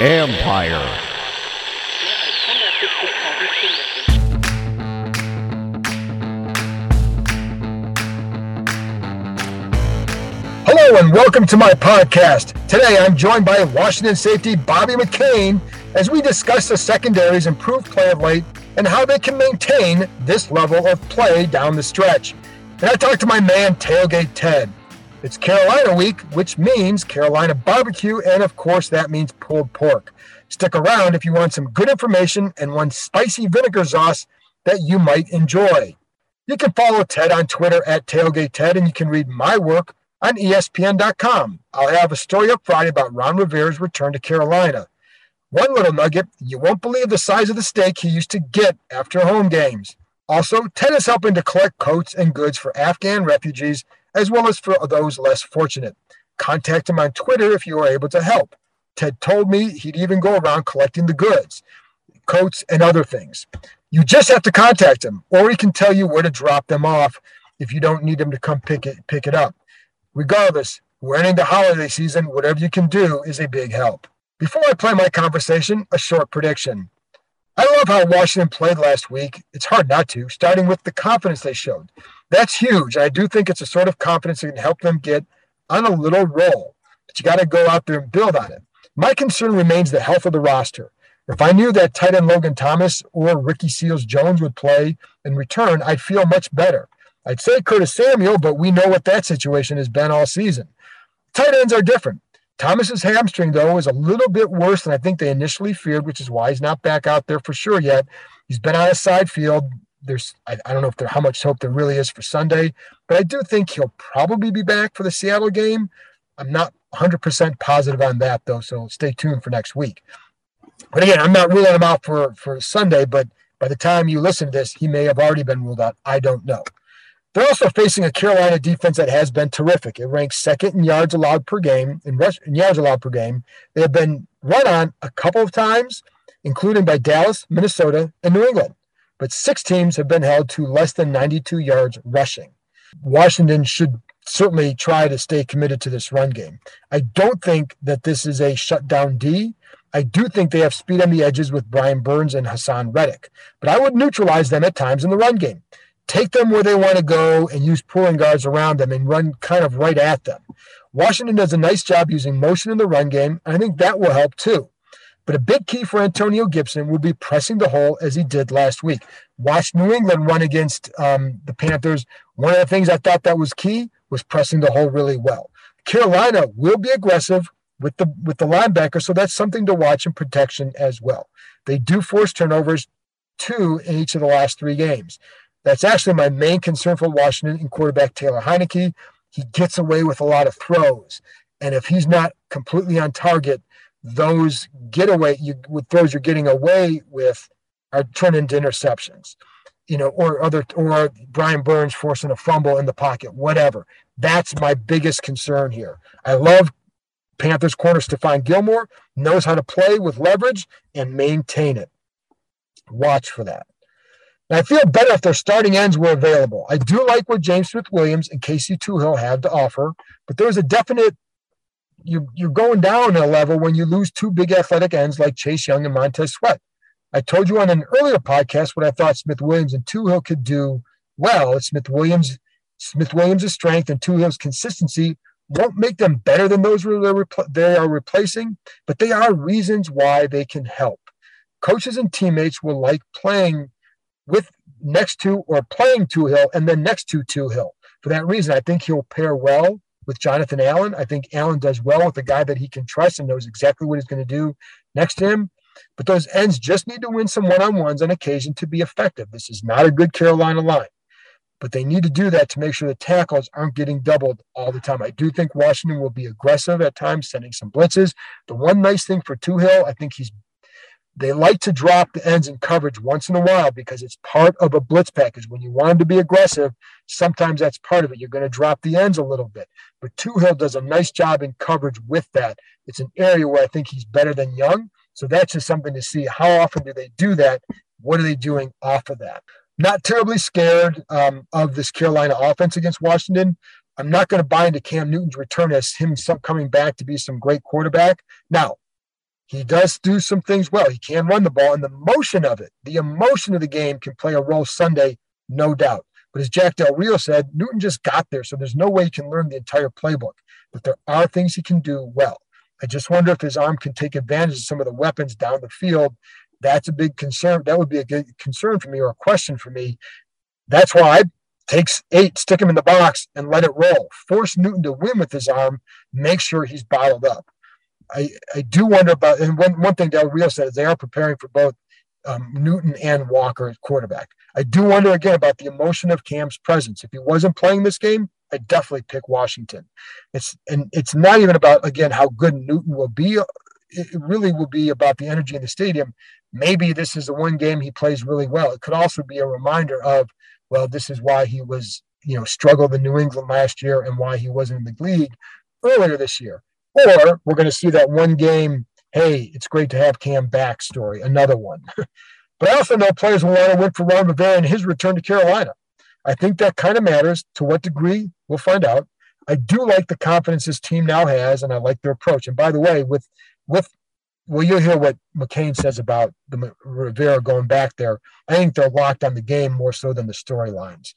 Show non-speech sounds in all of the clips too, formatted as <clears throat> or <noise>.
Empire. Hello and welcome to my podcast. Today I'm joined by Washington safety Bobby McCain as we discuss the secondary's improved play of late and how they can maintain this level of play down the stretch. And I talked to my man Tailgate Ted. It's Carolina week, which means Carolina barbecue, and of course, that means pulled pork. Stick around if you want some good information and one spicy vinegar sauce that you might enjoy. You can follow Ted on Twitter at Tailgate Ted, and you can read my work on ESPN.com. I'll have a story up Friday about Ron Rivera's return to Carolina. One little nugget you won't believe the size of the steak he used to get after home games. Also, Ted is helping to collect coats and goods for Afghan refugees as well as for those less fortunate. Contact him on Twitter if you are able to help. Ted told me he'd even go around collecting the goods, coats, and other things. You just have to contact him, or he can tell you where to drop them off if you don't need him to come pick it pick it up. Regardless, we're ending the holiday season. Whatever you can do is a big help. Before I play my conversation, a short prediction. I love how Washington played last week. It's hard not to, starting with the confidence they showed. That's huge. I do think it's a sort of confidence that can help them get on a little roll, but you got to go out there and build on it. My concern remains the health of the roster. If I knew that tight end Logan Thomas or Ricky Seals Jones would play in return, I'd feel much better. I'd say Curtis Samuel, but we know what that situation has been all season. Tight ends are different. Thomas's hamstring, though, is a little bit worse than I think they initially feared, which is why he's not back out there for sure yet. He's been on a side field there's I, I don't know if there how much hope there really is for Sunday, but I do think he'll probably be back for the Seattle game. I'm not 100% positive on that though, so stay tuned for next week. But again, I'm not ruling him out for for Sunday, but by the time you listen to this, he may have already been ruled out. I don't know. They're also facing a Carolina defense that has been terrific. It ranks second in yards allowed per game, in, rush, in yards allowed per game. They have been run on a couple of times, including by Dallas, Minnesota, and New England but six teams have been held to less than 92 yards rushing. Washington should certainly try to stay committed to this run game. I don't think that this is a shutdown D. I do think they have speed on the edges with Brian Burns and Haason Reddick, but I would neutralize them at times in the run game. Take them where they want to go and use pulling guards around them and run kind of right at them. Washington does a nice job using motion in the run game. I think that will help too. But a big key for Antonio Gibson will be pressing the hole as he did last week. Watch New England run against um, the Panthers. One of the things I thought that was key was pressing the hole really well. Carolina will be aggressive with the with the linebacker, so that's something to watch in protection as well. They do force turnovers, two in each of the last three games. That's actually my main concern for Washington and quarterback Taylor Heinicke. He gets away with a lot of throws, and if he's not completely on target, those getaway you with throws you're getting away with are turned into interceptions you know or other or brian burns forcing a fumble in the pocket whatever. That's my biggest concern here. I love panthers corner stephon gilmore knows how to play with leverage and maintain it. Watch for that. And I feel better if their starting ends were available. I do like what James Smith Williams and Casey Toohill have to offer, but there is a definite you, you're going down a level when you lose two big athletic ends like Chase Young and Montez Sweat. I told you on an earlier podcast what I thought Smith Williams and Toohill could do well. Smith Williams, Smith Williams' strength and Toohill's consistency won't make them better than those they are replacing, but they are reasons why they can help. Coaches and teammates will like playing with next to or playing Toohill and then next to Toohill. For that reason, I think he'll pair well with Jonathan Allen. I think Allen does well with a guy that he can trust and knows exactly what he's going to do next to him. But those ends just need to win some one on ones on occasion to be effective. This is not a good Carolina line. but they need to do that to make sure the tackles aren't getting doubled all the time. I do think Washington will be aggressive at times, sending some blitzes. The one nice thing for Toohill, I think he's they like to drop the ends in coverage once in a while because it's part of a blitz package. When you want them to be aggressive, sometimes that's part of it. You're going to drop the ends a little bit. But Toohill does a nice job in coverage with that. It's an area where I think he's better than Young. So that's just something to see. How often do they do that? What are they doing off of that? Not terribly scared um, of this Carolina offense against Washington. I'm not going to buy into Cam Newton's return as him coming back to be some great quarterback. Now, he does do some things well. He can run the ball, and the motion of it, the emotion of the game can play a role Sunday, no doubt. But as Jack Del Rio said, Newton just got there, so there's no way he can learn the entire playbook. But there are things he can do well. I just wonder if his arm can take advantage of some of the weapons down the field. That's a big concern. That would be a good concern for me or a question for me. That's why I takes eight, stick him in the box, and let it roll. Force Newton to win with his arm. Make sure he's bottled up. I, I do wonder about, and one, one thing Del Rio said is they are preparing for both um, Newton and Walker at quarterback. I do wonder again about the emotion of Cam's presence. If he wasn't playing this game, I'd definitely pick Washington. It's and it's not even about again how good Newton will be. It really will be about the energy in the stadium. Maybe this is the one game he plays really well. It could also be a reminder of, well, this is why he was, you know, struggled in New England last year and why he wasn't in the league earlier this year. Or we're going to see that one game, hey, it's great to have Cam back story, another one. <laughs> but I also know players will want to win for Ron Rivera and his return to Carolina. I think that kind of matters. To what degree, we'll find out. I do like the confidence this team now has, and I like their approach. And by the way, with with well, you'll hear what McCain says about the Rivera going back there. I think they're locked on the game more so than the storylines.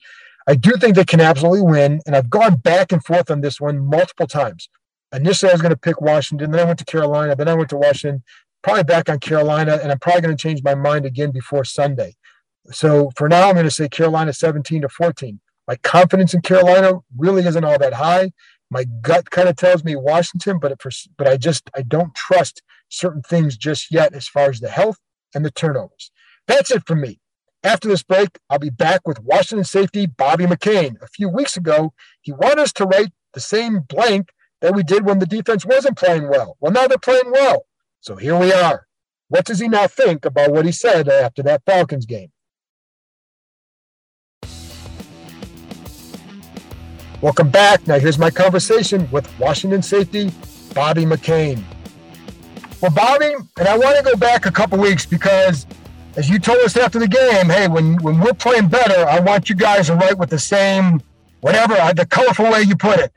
I do think they can absolutely win, and I've gone back and forth on this one multiple times. Initially, I was going to pick Washington. Then I went to Carolina. Then I went to Washington. Probably back on Carolina, and I'm probably going to change my mind again before Sunday. So for now, I'm going to say Carolina 17 to 14. My confidence in Carolina really isn't all that high. My gut kind of tells me Washington, but it, but I just I don't trust certain things just yet as far as the health and the turnovers. That's it for me. After this break, I'll be back with Washington safety Bobby McCain. A few weeks ago, he wanted us to write the same blank that we did when the defense wasn't playing well. Well, now they're playing well. So here we are. What does he now think about what he said after that Falcons game? Welcome back. Now, here's my conversation with Washington safety Bobby McCain. Well, Bobby, and I want to go back a couple weeks because, as you told us after the game, hey, when, when we're playing better, I want you guys to write with the same, whatever, uh, the colorful way you put it.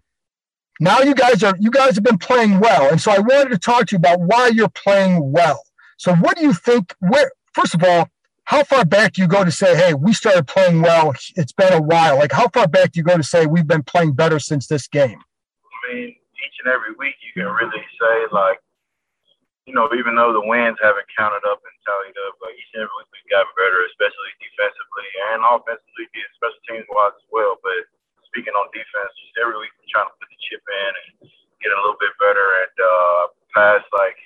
Now you guys are you guys have been playing well, and so I wanted to talk to you about why you're playing well. So what do you think? Where first of all, how far back do you go to say, hey, we started playing well? It's been a while. Like how far back do you go to say we've been playing better since this game? I mean, each and every week you can really say like, you know, even though the wins haven't counted up and tallied up, like each and every week we've gotten better, especially defensively and offensively, special teams wise as well. But speaking on defense, just every week we're trying to put the chip in and get a little bit better. And uh, past like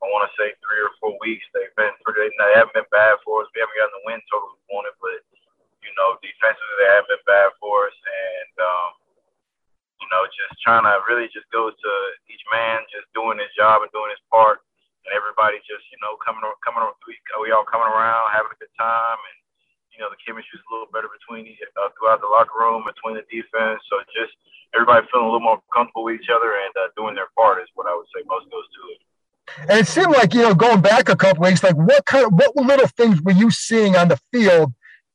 I want to say three or four weeks, they've been pretty. They haven't been bad for us. We haven't gotten the win total we wanted, but you know, defensively they haven't been bad for us. And um, you know, just trying to really just go to each man just doing his job and doing his part, and everybody just you know coming coming we all coming around having a good time and you know, the chemistry is a little better between uh, throughout the locker room, between the defense. So just everybody feeling a little more comfortable with each other and uh, doing their part is what I would say most goes to it. And it seemed like you know, going back a couple weeks, like what kind of what little things were you seeing on the field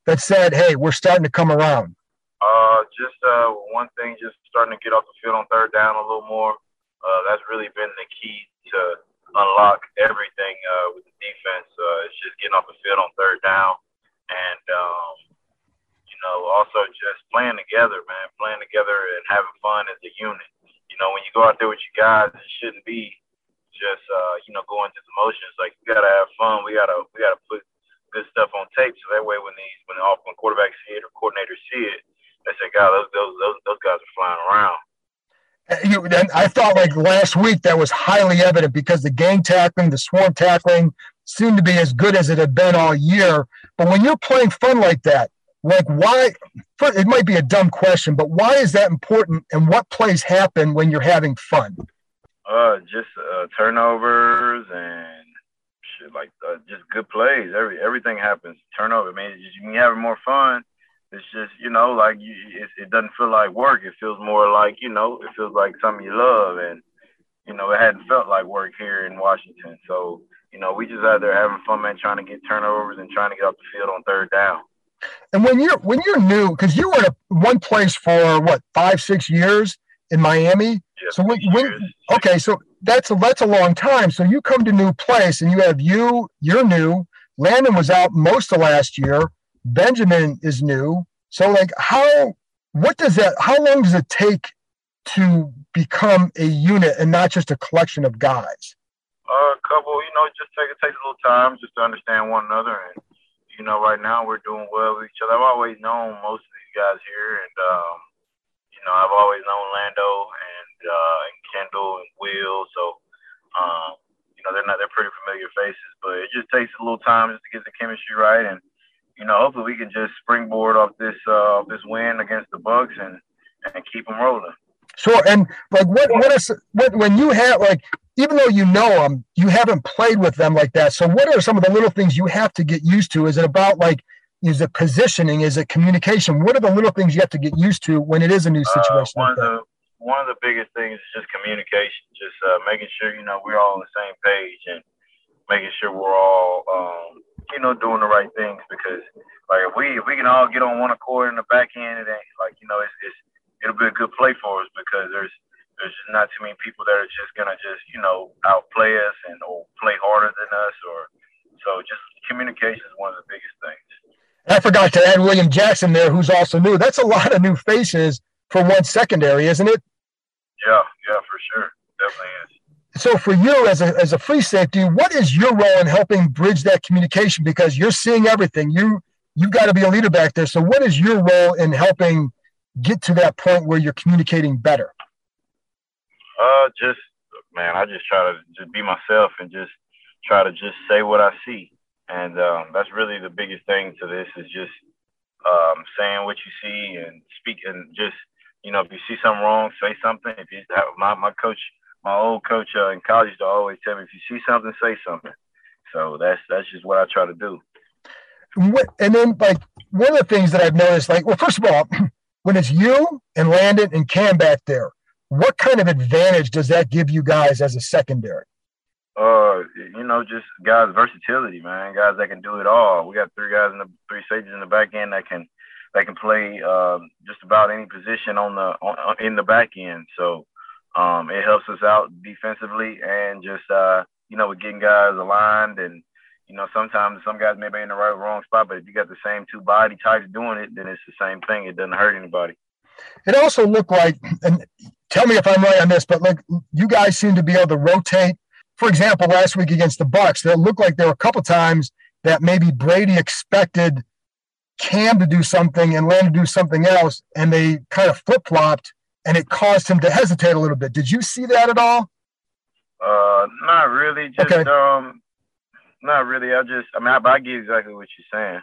that said, "Hey, we're starting to come around"? Uh, just uh, one thing, just starting to get off the field on third down a little more. Uh, that's really been the key to unlock everything uh, with the defense. Uh, it's just getting off the field on third down and um, you know, also just playing together, man, playing together and having fun as a unit. You know, when you go out there with your guys, it shouldn't be just uh, you know going through the motions. Like we gotta have fun. We gotta we gotta put good stuff on tape so that way when these when the when quarterbacks see it or coordinators see it, they say, God, those those those, those guys are flying around. You, and I thought like last week that was highly evident because the gang tackling, the swarm tackling, seemed to be as good as it had been all year. But when you're playing fun like that, like why? it might be a dumb question, but why is that important? And what plays happen when you're having fun? Uh, just uh, turnovers and shit like uh, just good plays. Every everything happens. Turnover. I mean, just, you having more fun. It's just you know like you, it, it doesn't feel like work. It feels more like you know it feels like something you love, and you know it hadn't felt like work here in Washington. So you know we just out there having fun, man, trying to get turnovers and trying to get off the field on third down. And when you're when you're new, because you were at one place for what five six years in Miami. Yeah, so when, when okay, so that's a that's a long time. So you come to new place and you have you you're new. Landon was out most of last year. Benjamin is new. So like how what does that how long does it take to become a unit and not just a collection of guys? A couple, you know, just take it takes a little time just to understand one another. And you know, right now we're doing well with each other. I've always known most of these guys here. And um, you know, I've always known Lando and uh and Kendall and Will, so um, you know, they're not they're pretty familiar faces, but it just takes a little time just to get the chemistry right. And you know, hopefully we can just springboard off this uh, this win against the Bucs and and keep them rolling. Sure, and like what what is what when you have like even though you know them, you haven't played with them like that. So what are some of the little things you have to get used to? Is it about like is it positioning? Is it communication? What are the little things you have to get used to when it is a new uh, situation? Uh, one like of the one of the biggest things is just communication. Just uh, making sure you know we're all on the same page and making sure we're all um, you know, doing the right things because like if we if we can all get on one accord in the back end, it ain't like you know it's, it's it'll be a good play for us because there's there's just not too many people that are just gonna just you know outplay us and or play harder than us or so just communication is one of the biggest things. I forgot to add William Jackson there, who's also new. That's a lot of new faces for one secondary, isn't it? Yeah, yeah, for sure, definitely is so for you as a, as a free safety, what is your role in helping bridge that communication? Because you're seeing everything. You you've got to be a leader back there. So what is your role in helping get to that point where you're communicating better? Uh, just man, I just try to just be myself and just try to just say what I see, and um, that's really the biggest thing to this is just um, saying what you see and speak and just you know if you see something wrong, say something. If you have my my coach my old coach uh, in college used to always tell me, if you see something, say something. So that's that's just what I try to do. What, and then like one of the things that I've noticed, like, well, first of all, <clears throat> when it's you and Landon and Kam back there, what kind of advantage does that give you guys as a secondary? Uh, you know, just guys' versatility, man. Guys that can do it all. We got three guys in the three stages in the back end that can that can play uh, just about any position on the on, in the back end. So um, it helps us out defensively and just uh, you know with getting guys aligned and you know sometimes some guys may be in the right wrong spot, but if you got the same two body types doing it, then it's the same thing. It doesn't hurt anybody. It also looked like, and tell me if I'm right on this, but like you guys seem to be able to rotate. For example, last week against the Bucs, it looked like there were a couple times that maybe Brady expected Kam to do something and Landon to do something else, and they kind of flip flopped and it caused him to hesitate a little bit. Did you see that at all? Uh, not really. Just okay. um, not really. I just, I mean, I, I get exactly what you're saying.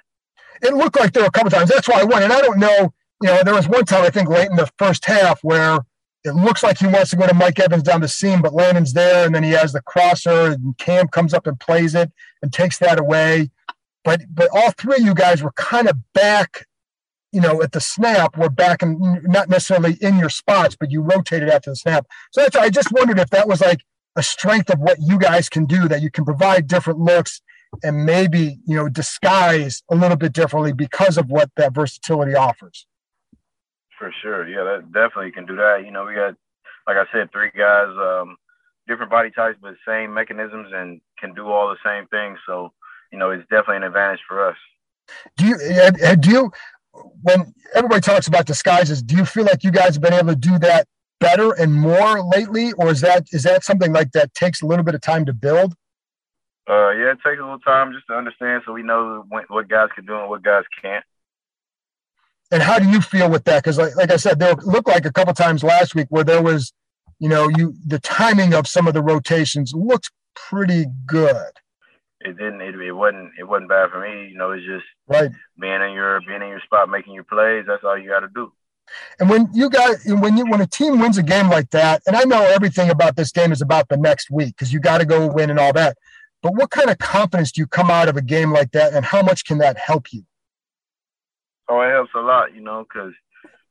It looked like there were a couple times. That's why I went, and I don't know. You know, there was one time I think late in the first half where it looks like he wants to go to Mike Evans down the seam, but Landon's there, and then he has the crosser, and Kam comes up and plays it and takes that away. But but all three of you guys were kind of back you know, at the snap, we're back and not necessarily in your spots, but you rotated after the snap. So that's, I just wondered if that was like a strength of what you guys can do, that you can provide different looks and maybe, you know, disguise a little bit differently because of what that versatility offers. For sure. Yeah, that definitely can do that. You know, we got, like I said, three guys, um, different body types, but same mechanisms and can do all the same things. So, you know, it's definitely an advantage for us. Do you, do you, when everybody talks about disguises, do you feel like you guys have been able to do that better and more lately, or is that is that something like that takes a little bit of time to build? Uh, yeah, it takes a little time just to understand, so we know what guys can do and what guys can't. And how do you feel with that? Because, like, like I said, there looked like a couple times last week where there was, you know, you the timing of some of the rotations looked pretty good. it didn't. It, it wasn't. It wasn't bad for me. You know, it's just right being in your being in your spot, making your plays. That's all you got to do. And when you got when you when a team wins a game like that, and I know everything about this game is about the next week because you got to go win and all that. But what kind of confidence do you come out of a game like that, and how much can that help you? Oh, it helps a lot, you know, because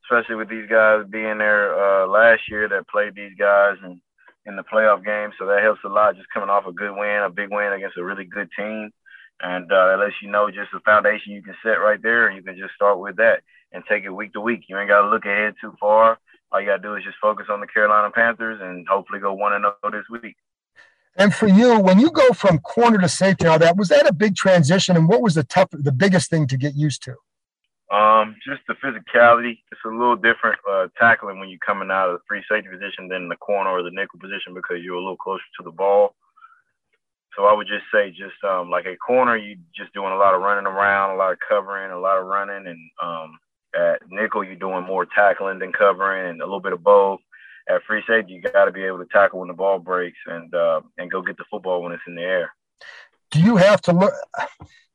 especially with these guys being there uh, last year that played these guys and in the playoff game, so that helps a lot. Just coming off a good win, a big win against a really good team, and uh, that lets you know just the foundation you can set right there, and you can just start with that and take it week to week. You ain't got to look ahead too far. All you got to do is just focus on the Carolina Panthers and hopefully go one and zero oh this week. And for you, when you go from corner to safety all that, was that a big transition? And what was the tough, the biggest thing to get used to? Um, just the physicality. It's a little different uh, tackling when you're coming out of the free safety position than the corner or the nickel position because you're a little closer to the ball. So I would just say, just um, like a corner, you're just doing a lot of running around, a lot of covering, a lot of running, and um, at nickel, you're doing more tackling than covering, and a little bit of both at free safety, you got to be able to tackle when the ball breaks and uh, and go get the football when it's in the air. Do you have to look?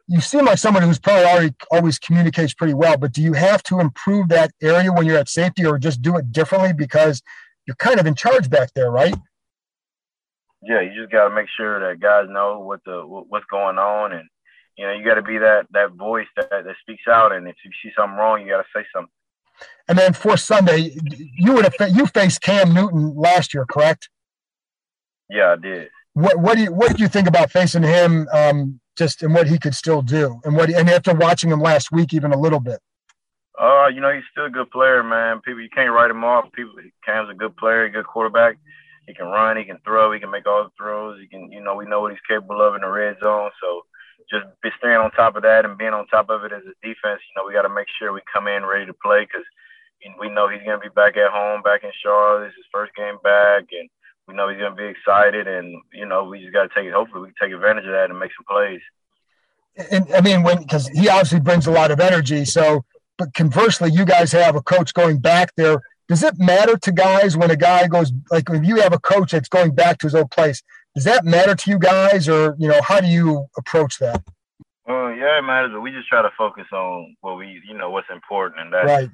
You seem like someone who's probably already always communicates pretty well, but do you have to improve that area when you're at safety, or just do it differently because you're kind of in charge back there, right? Yeah, you just got to make sure that guys know what the what's going on, and you know you got to be that that voice that that speaks out. And if you see something wrong, you got to say something. And then for Sunday, you would have you faced Cam Newton last year, correct? Yeah, I did. What what do you what do you think about facing him? Um, just and what he could still do, and what and after watching him last week, even a little bit. Uh, you know, he's still a good player, man. People, you can't write him off. People, Cam's a good player, good quarterback. He can run, he can throw, he can make all the throws. He can, you know, we know what he's capable of in the red zone. So just be staying on top of that and being on top of it as a defense. You know, we got to make sure we come in ready to play because we know he's going to be back at home, back in Charlotte. It's his first game back, and we know he's going to be excited. And you know, we just got to take it. Hopefully, we can take advantage of that and make some plays. And I mean, when because he obviously brings a lot of energy. So, but conversely, you guys have a coach going back there. Does it matter to guys when a guy goes like if you have a coach that's going back to his old place? Does that matter to you guys, or you know, how do you approach that? Well, yeah, it matters, but we just try to focus on what we, you know, what's important, and that's right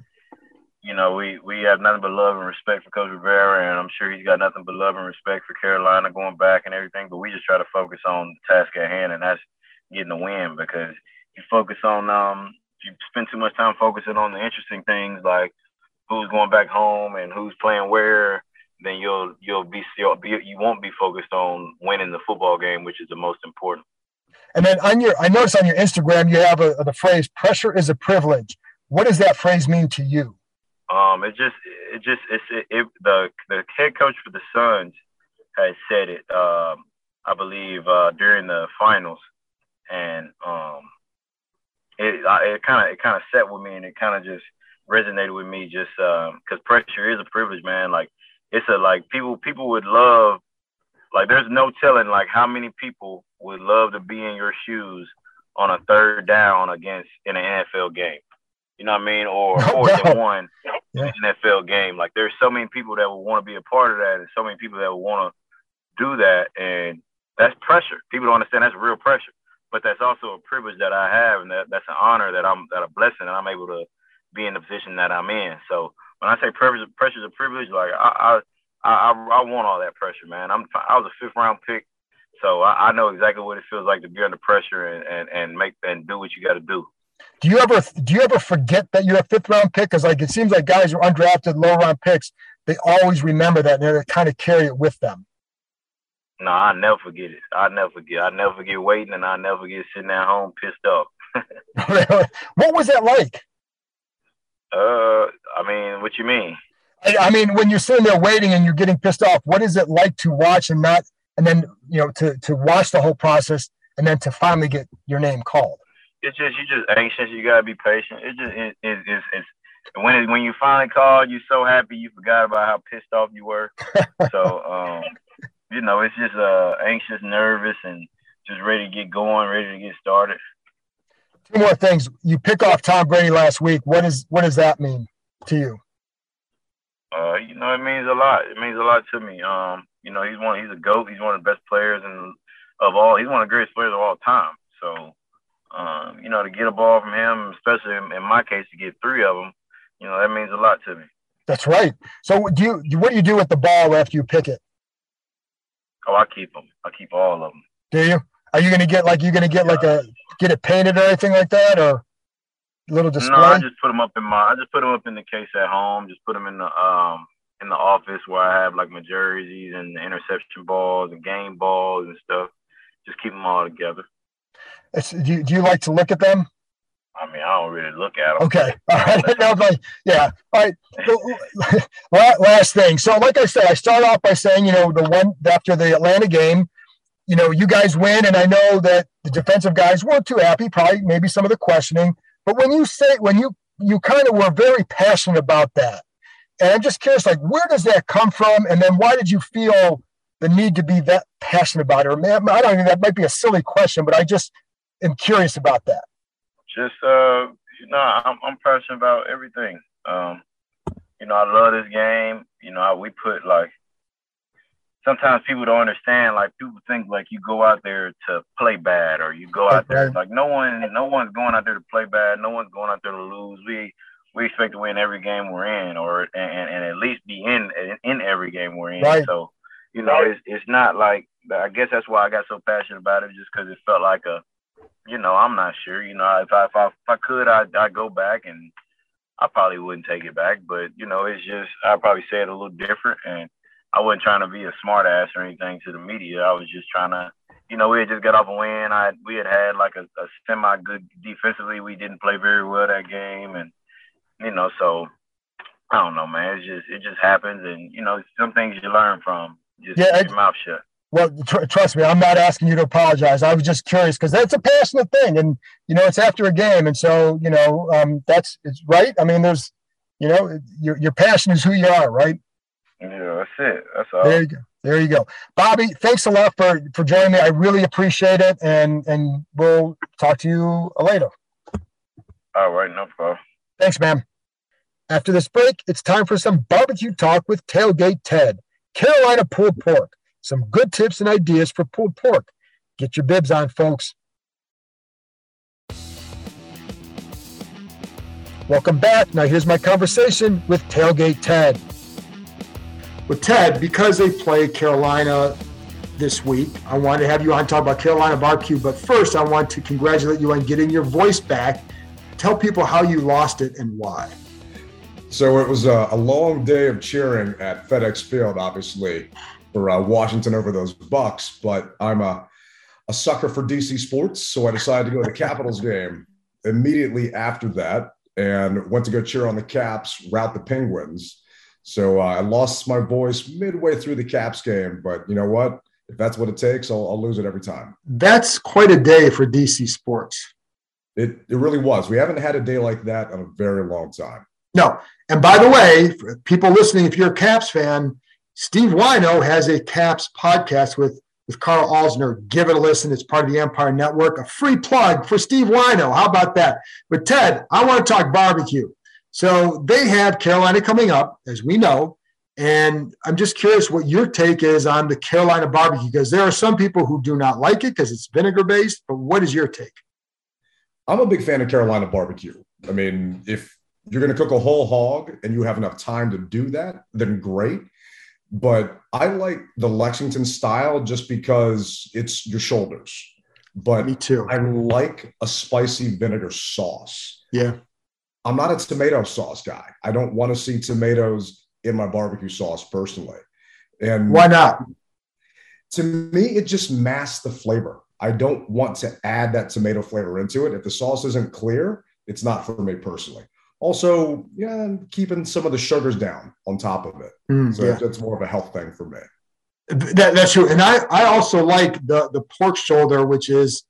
you know, we, we have nothing but love and respect for Coach Rivera, and I'm sure he's got nothing but love and respect for Carolina going back and everything. But we just try to focus on the task at hand, and that's getting the win. Because you focus on, um, if you spend too much time focusing on the interesting things like who's going back home and who's playing where, then you'll you'll be you'll be you won't be focused on winning the football game, which is the most important. And then on your, I noticed on your Instagram you have a, the phrase "pressure is a privilege." What does that phrase mean to you? Um, it just, it just, it's it, it, the the head coach for the Suns has said it. Um, I believe uh, during the finals, and um, it it kind of it kind of set with me, and it kind of just resonated with me, just because um, pressure is a privilege, man. Like it's a like people people would love, like there's no telling like how many people would love to be in your shoes on a third down against in an NFL game. You know what I mean? Or fourth and one yeah. NFL game. Like there's so many people that will want to be a part of that, and so many people that will want to do that, and that's pressure. People don't understand that's real pressure, but that's also a privilege that I have, and that, that's an honor that I'm that a blessing, and I'm able to be in the position that I'm in. So when I say pressure, pressure is a privilege. Like I, I, I, I want all that pressure, man. I'm I was a fifth round pick, so I, I know exactly what it feels like to be under pressure and and, and make and do what you got to do. Do you ever do you ever forget that you're a fifth round pick? Because like it seems like guys who are undrafted, low round picks, they always remember that and they kind of carry it with them. No, I never forget it. I never forget. I never forget waiting, and I never get sitting at home pissed off. <laughs> <laughs> what was that like? Uh, I mean, what you mean? I, I mean, when you're sitting there waiting and you're getting pissed off, what is it like to watch and not, and then you know, to to watch the whole process and then to finally get your name called? It's just you just anxious. You gotta be patient. It just it, it, it's it's when it, when you finally called, you're so happy you forgot about how pissed off you were. <laughs> so um, you know, it's just uh anxious, nervous, and just ready to get going, ready to get started. Two more things. You pick off Tom Brady last week. What is what does that mean to you? Uh, you know, it means a lot. It means a lot to me. Um, you know, he's one. He's a goat. He's one of the best players in of all. He's one of the greatest players of all time. So, um, you know, to get a ball from him, especially in, in my case, to get three of them, you know, that means a lot to me. That's right. So, do you what do you do with the ball after you pick it? Oh, I keep them. I keep all of them. Do you? Are you going to get like you're going to get like a get it painted or anything like that, or a little display? No, I just put them up in my. I just put them up in the case at home. Just put them in the um in the office where I have like my jerseys and the interception balls and game balls and stuff. Just keep them all together. It's, do, you, do you like to look at them? I mean, I don't really look at them. Okay. <laughs> All right. <laughs> no, but yeah. All right. <laughs> Last thing. So, like I said, I start off by saying, you know, the one after the Atlanta game, you know, you guys win, and I know that the defensive guys weren't too happy. Probably, maybe some of the questioning. But when you say, when you you kind of were very passionate about that, and I'm just curious, like, where does that come from? And then why did you feel the need to be that passionate about it? Or I don't know, that might be a silly question, but I just am curious about that. Just, uh, you know, I'm, I'm passionate about everything. Um, you know, I love this game. You know, I, we put like, sometimes people don't understand. Like people think like you go out there to play bad, or you go out there like no one, no one's going out there to play bad. No one's going out there to lose. We we expect to win every game we're in, or and, and at least be in in every game we're in. Right. So, you know, it's it's not like I guess that's why I got so passionate about it, just because it felt like a, you know, I'm not sure. You know, if I if I, if I could, I I go back and I probably wouldn't take it back, but you know, it's just I probably say it a little different, and I wasn't trying to be a smart ass or anything to the media. I was just trying to. You know, we had just got off a win. I we had had like a, a semi good defensively. We didn't play very well that game, and you know, so I don't know, man. It's just it just happens, and you know, some things you learn from. Just yeah, keep your mouth shut. Well, tr- trust me, I'm not asking you to apologize. I was just curious because that's a passionate thing, and you know, it's after a game, and so you know, um, that's it's right. I mean, there's, you know, your your passion is who you are, right? Yeah, that's it. That's all. There you go. There you go, Bobby. Thanks a lot for for joining me. I really appreciate it, and and we'll talk to you later. All right, no problem. Thanks, ma'am. After this break, it's time for some barbecue talk with Tailgate Ted. Carolina pulled pork. Some good tips and ideas for pulled pork. Get your bibs on, folks. Welcome back. Now, here's my conversation with Tailgate Ted. With Ted, because they play Carolina this week, I wanted to have you on talk about Carolina barbecue. But first, I want to congratulate you on getting your voice back. Tell people how you lost it and why. So it was a, a, long day of cheering at FedEx Field, obviously, for uh, Washington over those Bucs. But I'm a, a sucker for DC sports, so I decided to go to the Capitals game immediately after that, and went to go cheer on the Caps, rout the Penguins. So uh, I lost my voice midway through the Caps game, but you know what? If that's what it takes, I'll, I'll lose it every time. That's quite a day for DC sports. It, it really was. We haven't had a day like that in a very long time. No. And by the way, people listening, if you're a Caps fan, Steve Whyno has a Caps podcast with, with Karl Alzner. Give it a listen. It's part of the Empire Network. A free plug for Steve Whyno. How about that? But Ted, I want to talk barbecue. So they have Carolina coming up, as we know. And I'm just curious what your take is on the Carolina barbecue, because there are some people who do not like it because it's vinegar based. But what is your take? I'm a big fan of Carolina barbecue. I mean, if you're going to cook a whole hog and you have enough time to do that, then great. But I like the Lexington style just because it's your shoulders. But me too. I like a spicy vinegar sauce. Yeah. I'm not a tomato sauce guy. I don't want to see tomatoes in my barbecue sauce personally. And why not? To me, it just masks the flavor. I don't want to add that tomato flavor into it. If the sauce isn't clear, it's not for me personally also yeah keeping some of the sugars down on top of it. Mm, so yeah. that's more of a health thing for me. That, that's true. And i i also like the the pork shoulder which is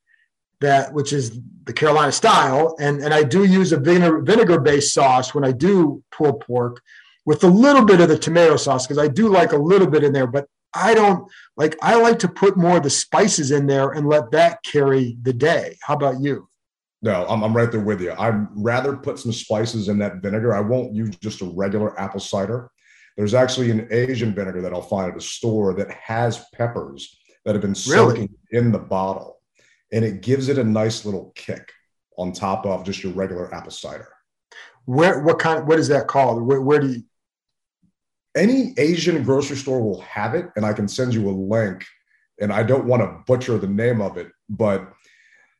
that which is the carolina style. And and i do use a vinegar vinegar based sauce when i do pulled pork with a little bit of the tomato sauce because i do like a little bit in there but i don't like i like to put more of the spices in there and let that carry the day. How about you no, I'm, I'm right there with you. I'd rather put some spices in that vinegar. I won't use just a regular apple cider. There's actually an Asian vinegar that I'll find at a store that has peppers that have been Really? soaking in the bottle, and it gives it a nice little kick on top of just your regular apple cider. Where what kind? What is that called? Where, where do you? Any Asian grocery store will have it, and I can send you a link. And I don't want to butcher the name of it, but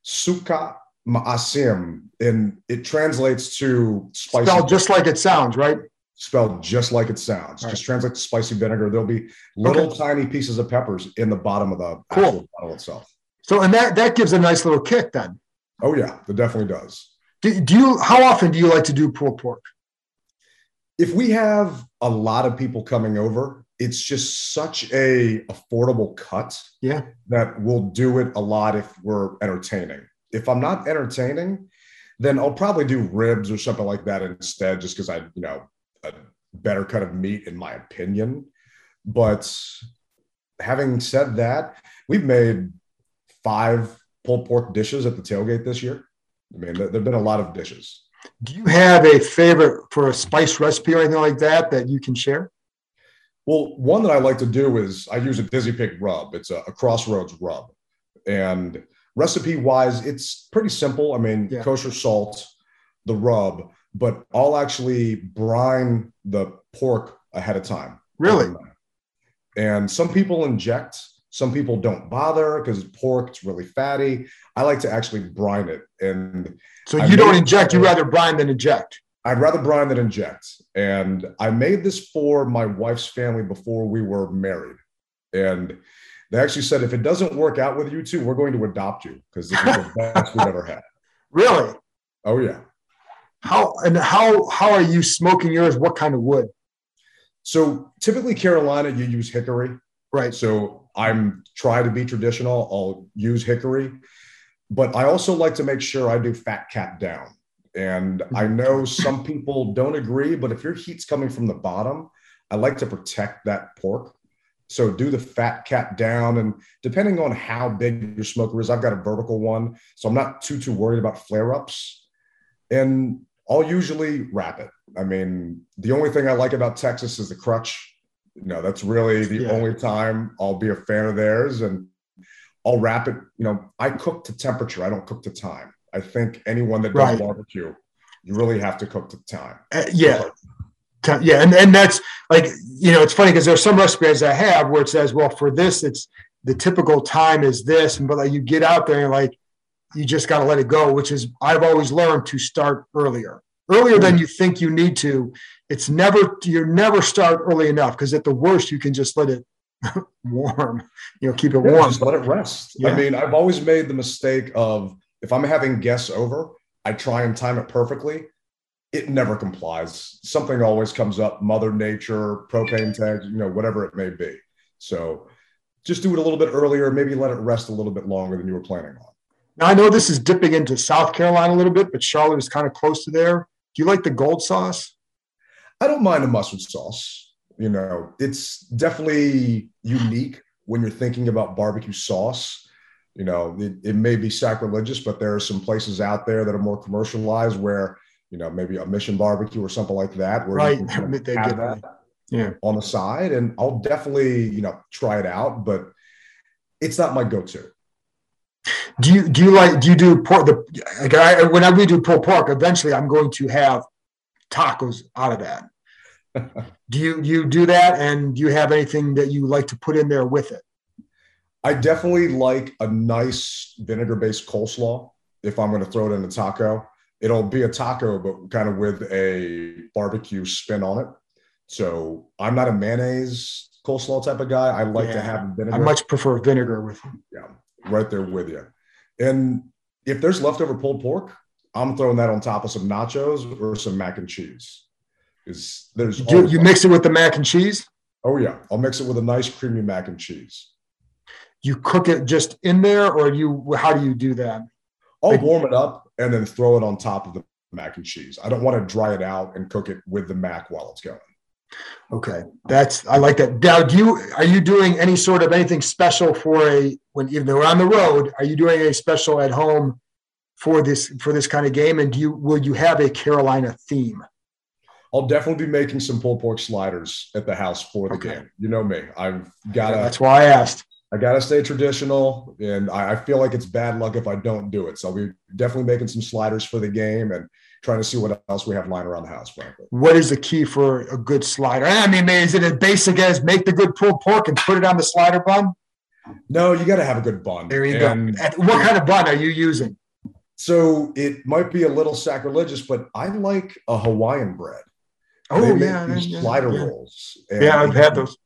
suka maasim, and it translates to spicy. Spelled just like it sounds, right? spelled just like it sounds. Just translate to spicy vinegar. There'll be little Okay. tiny pieces of peppers in the bottom of the Cool. bottle itself. So and that that gives a nice little kick. Then, Oh yeah, it definitely does. do, do you? How often do you like to do pulled pork? If we have a lot of people coming over, it's just such a affordable cut Yeah. that we'll do it a lot if we're entertaining. If I'm not entertaining, then I'll probably do ribs or something like that instead, just because I, you know, a better cut of meat in my opinion. But having said that, we've made five pulled pork dishes at the tailgate this year. I mean, there have been a lot of dishes. Do you have a favorite for a spice recipe or anything like that that you can share? Well, one that I like to do is I use a Dizzy Pig rub. It's a, a Crossroads rub. And recipe wise, it's pretty simple. I mean, Yeah. kosher salt, the rub, but I'll actually brine the pork ahead of time. Really? And some people inject, some people don't bother because pork, it's really fatty. I like to actually brine it. And So I you don't inject. You rather brine than inject. I'd rather brine than inject. And I made this for my wife's family before we were married. And they actually said, if it doesn't work out with you two, we're going to adopt you because this is the <laughs> best we've ever had. Really? Oh, yeah. How and how how are you smoking yours? What kind of wood? So typically, Carolina, you use hickory. Right. So I'm try to be traditional. I'll use hickory, but I also like to make sure I do fat cap down. And hmm. I know some people don't agree, but if your heat's coming from the bottom, I like to protect that pork. So do the fat cap down, and depending on how big your smoker is, I've got a vertical one, so I'm not too too worried about flare ups. And I'll usually wrap it. I mean, the only thing I like about Texas is the crutch. You know, that's really the Yeah. only time I'll be a fan of theirs. And I'll wrap it. You know, I cook to temperature. I don't cook to time. I think anyone that does Right. barbecue, you really have to cook to time. Uh, yeah. Yeah, and, and that's like you know it's funny because there's some recipes I have where it says, well, for this it's the typical time is this, and but like you get out there and like you just got to let it go, which is I've always learned to start earlier, earlier than mm. you think you need to. It's never you never start early enough because at the worst you can just let it <laughs> warm, you know, keep it Yeah, warm. Just let it rest. Yeah. I mean, I've always made the mistake of if I'm having guests over, I try and time it perfectly. It never complies. Something always comes up, Mother Nature, propane tank, you know, whatever it may be. So just do it a little bit earlier, maybe let it rest a little bit longer than you were planning on. Now I know this is dipping into South Carolina a little bit, but Charlotte is kind of close to there. Do you like the gold sauce? I don't mind a mustard sauce. You know, it's definitely unique when you're thinking about barbecue sauce. You know, it, it may be sacrilegious, but there are some places out there that are more commercialized where, you know, maybe a mission barbecue or something like that, where Right. you can kind of They get that Yeah. on the side. And I'll definitely, you know, try it out, but it's not my go-to. Do you do you like do you do pork? The like I, when we do pulled pork, eventually I'm going to have tacos out of that. <laughs> do you you do that, and do you have anything that you like to put in there with it? I definitely like a nice vinegar-based coleslaw if I'm going to throw it in a taco. It'll be a taco, but kind of with a barbecue spin on it. So I'm not a mayonnaise coleslaw type of guy. I like to have vinegar. I much prefer vinegar with. yeah, right there with you. And if there's leftover pulled pork, I'm throwing that on top of some nachos or some mac and cheese. Is there's always- you mix it with the mac and cheese? Oh yeah, I'll mix it with a nice creamy mac and cheese. You cook it just in there, or you how do you do that? I'll Like- warm it up and then throw it on top of the mac and cheese. I don't want to dry it out and cook it with the mac while it's going. Okay, that's I like that. Now, do you are you doing any sort of anything special for a when even though we're on the road? Are you doing a special at home for this for this kind of game? And do you will you have a Carolina theme? I'll definitely be making some pulled pork sliders at the house for the Okay. game. You know me. I've got That's why I asked. I gotta stay traditional, and I, I, feel like it's bad luck if I don't do it. So I'll be definitely making some sliders for the game and trying to see what else we have lying around the house. Frankly, what is the key for a good slider? I mean, is it as basic as make the good pulled pork and put it on the slider bun? No, you got to have a good bun. There you and go. What kind of bun are you using? So it might be a little sacrilegious, but I like a Hawaiian bread. Oh yeah, yeah, slider yeah. rolls. yeah, I've had those.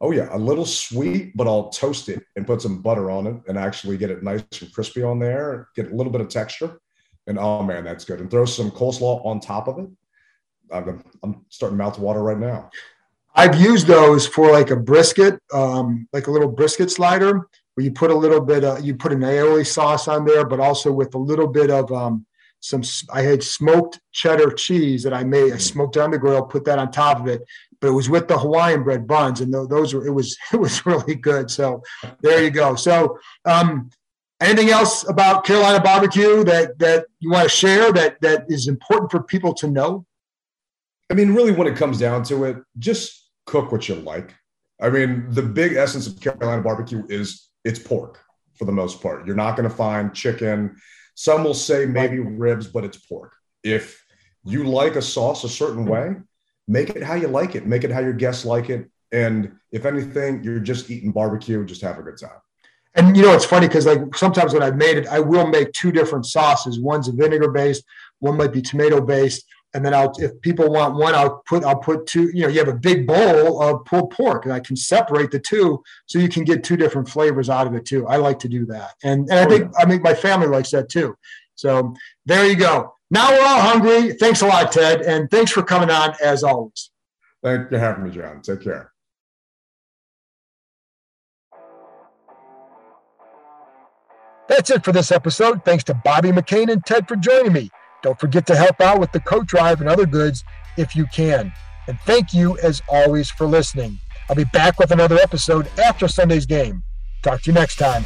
Oh yeah, a little sweet, but I'll toast it and put some butter on it and actually get it nice and crispy on there. Get a little bit of texture, and oh man, that's good. And throw some coleslaw on top of it. I'm, I'm starting to mouth water right now. I've used those for like a brisket, um, like a little brisket slider, where you put a little bit of you put an aioli sauce on there, but also with a little bit of um, some. I had smoked cheddar cheese that I made. I mm. smoked on the grill, put that on top of it, but it was with the Hawaiian bread buns, and those were it was <laughs> it was really good. So there you go. So um, anything else about Carolina barbecue that that you want to share that that is important for people to know? I mean, really, when it comes down to it, just cook what you like. I mean, the big essence of Carolina barbecue is it's pork for the most part. You're not going to find chicken. Some will say maybe ribs, but it's pork. If you like a sauce a certain way, make it how you like it, make it how your guests like it. And if anything, you're just eating barbecue, just have a good time. And you know, it's funny because like sometimes when I've made it, I will make two different sauces. One's vinegar based, one might be tomato based. And then I'll, if people want one, I'll put, I'll put two, you know, you have a big bowl of pulled pork and I can separate the two so you can get two different flavors out of it too. I like to do that. And, and I oh, think, I mean, my family likes that too. So there you go. Now we're all hungry. Thanks a lot, Ted. And thanks for coming on as always. Thanks for having me, John. Take care. That's it for this episode. Thanks to Bobby McCain and Ted for joining me. Don't forget to help out with the coat drive and other goods if you can. And thank you, as always, for listening. I'll be back with another episode after Sunday's game. Talk to you next time.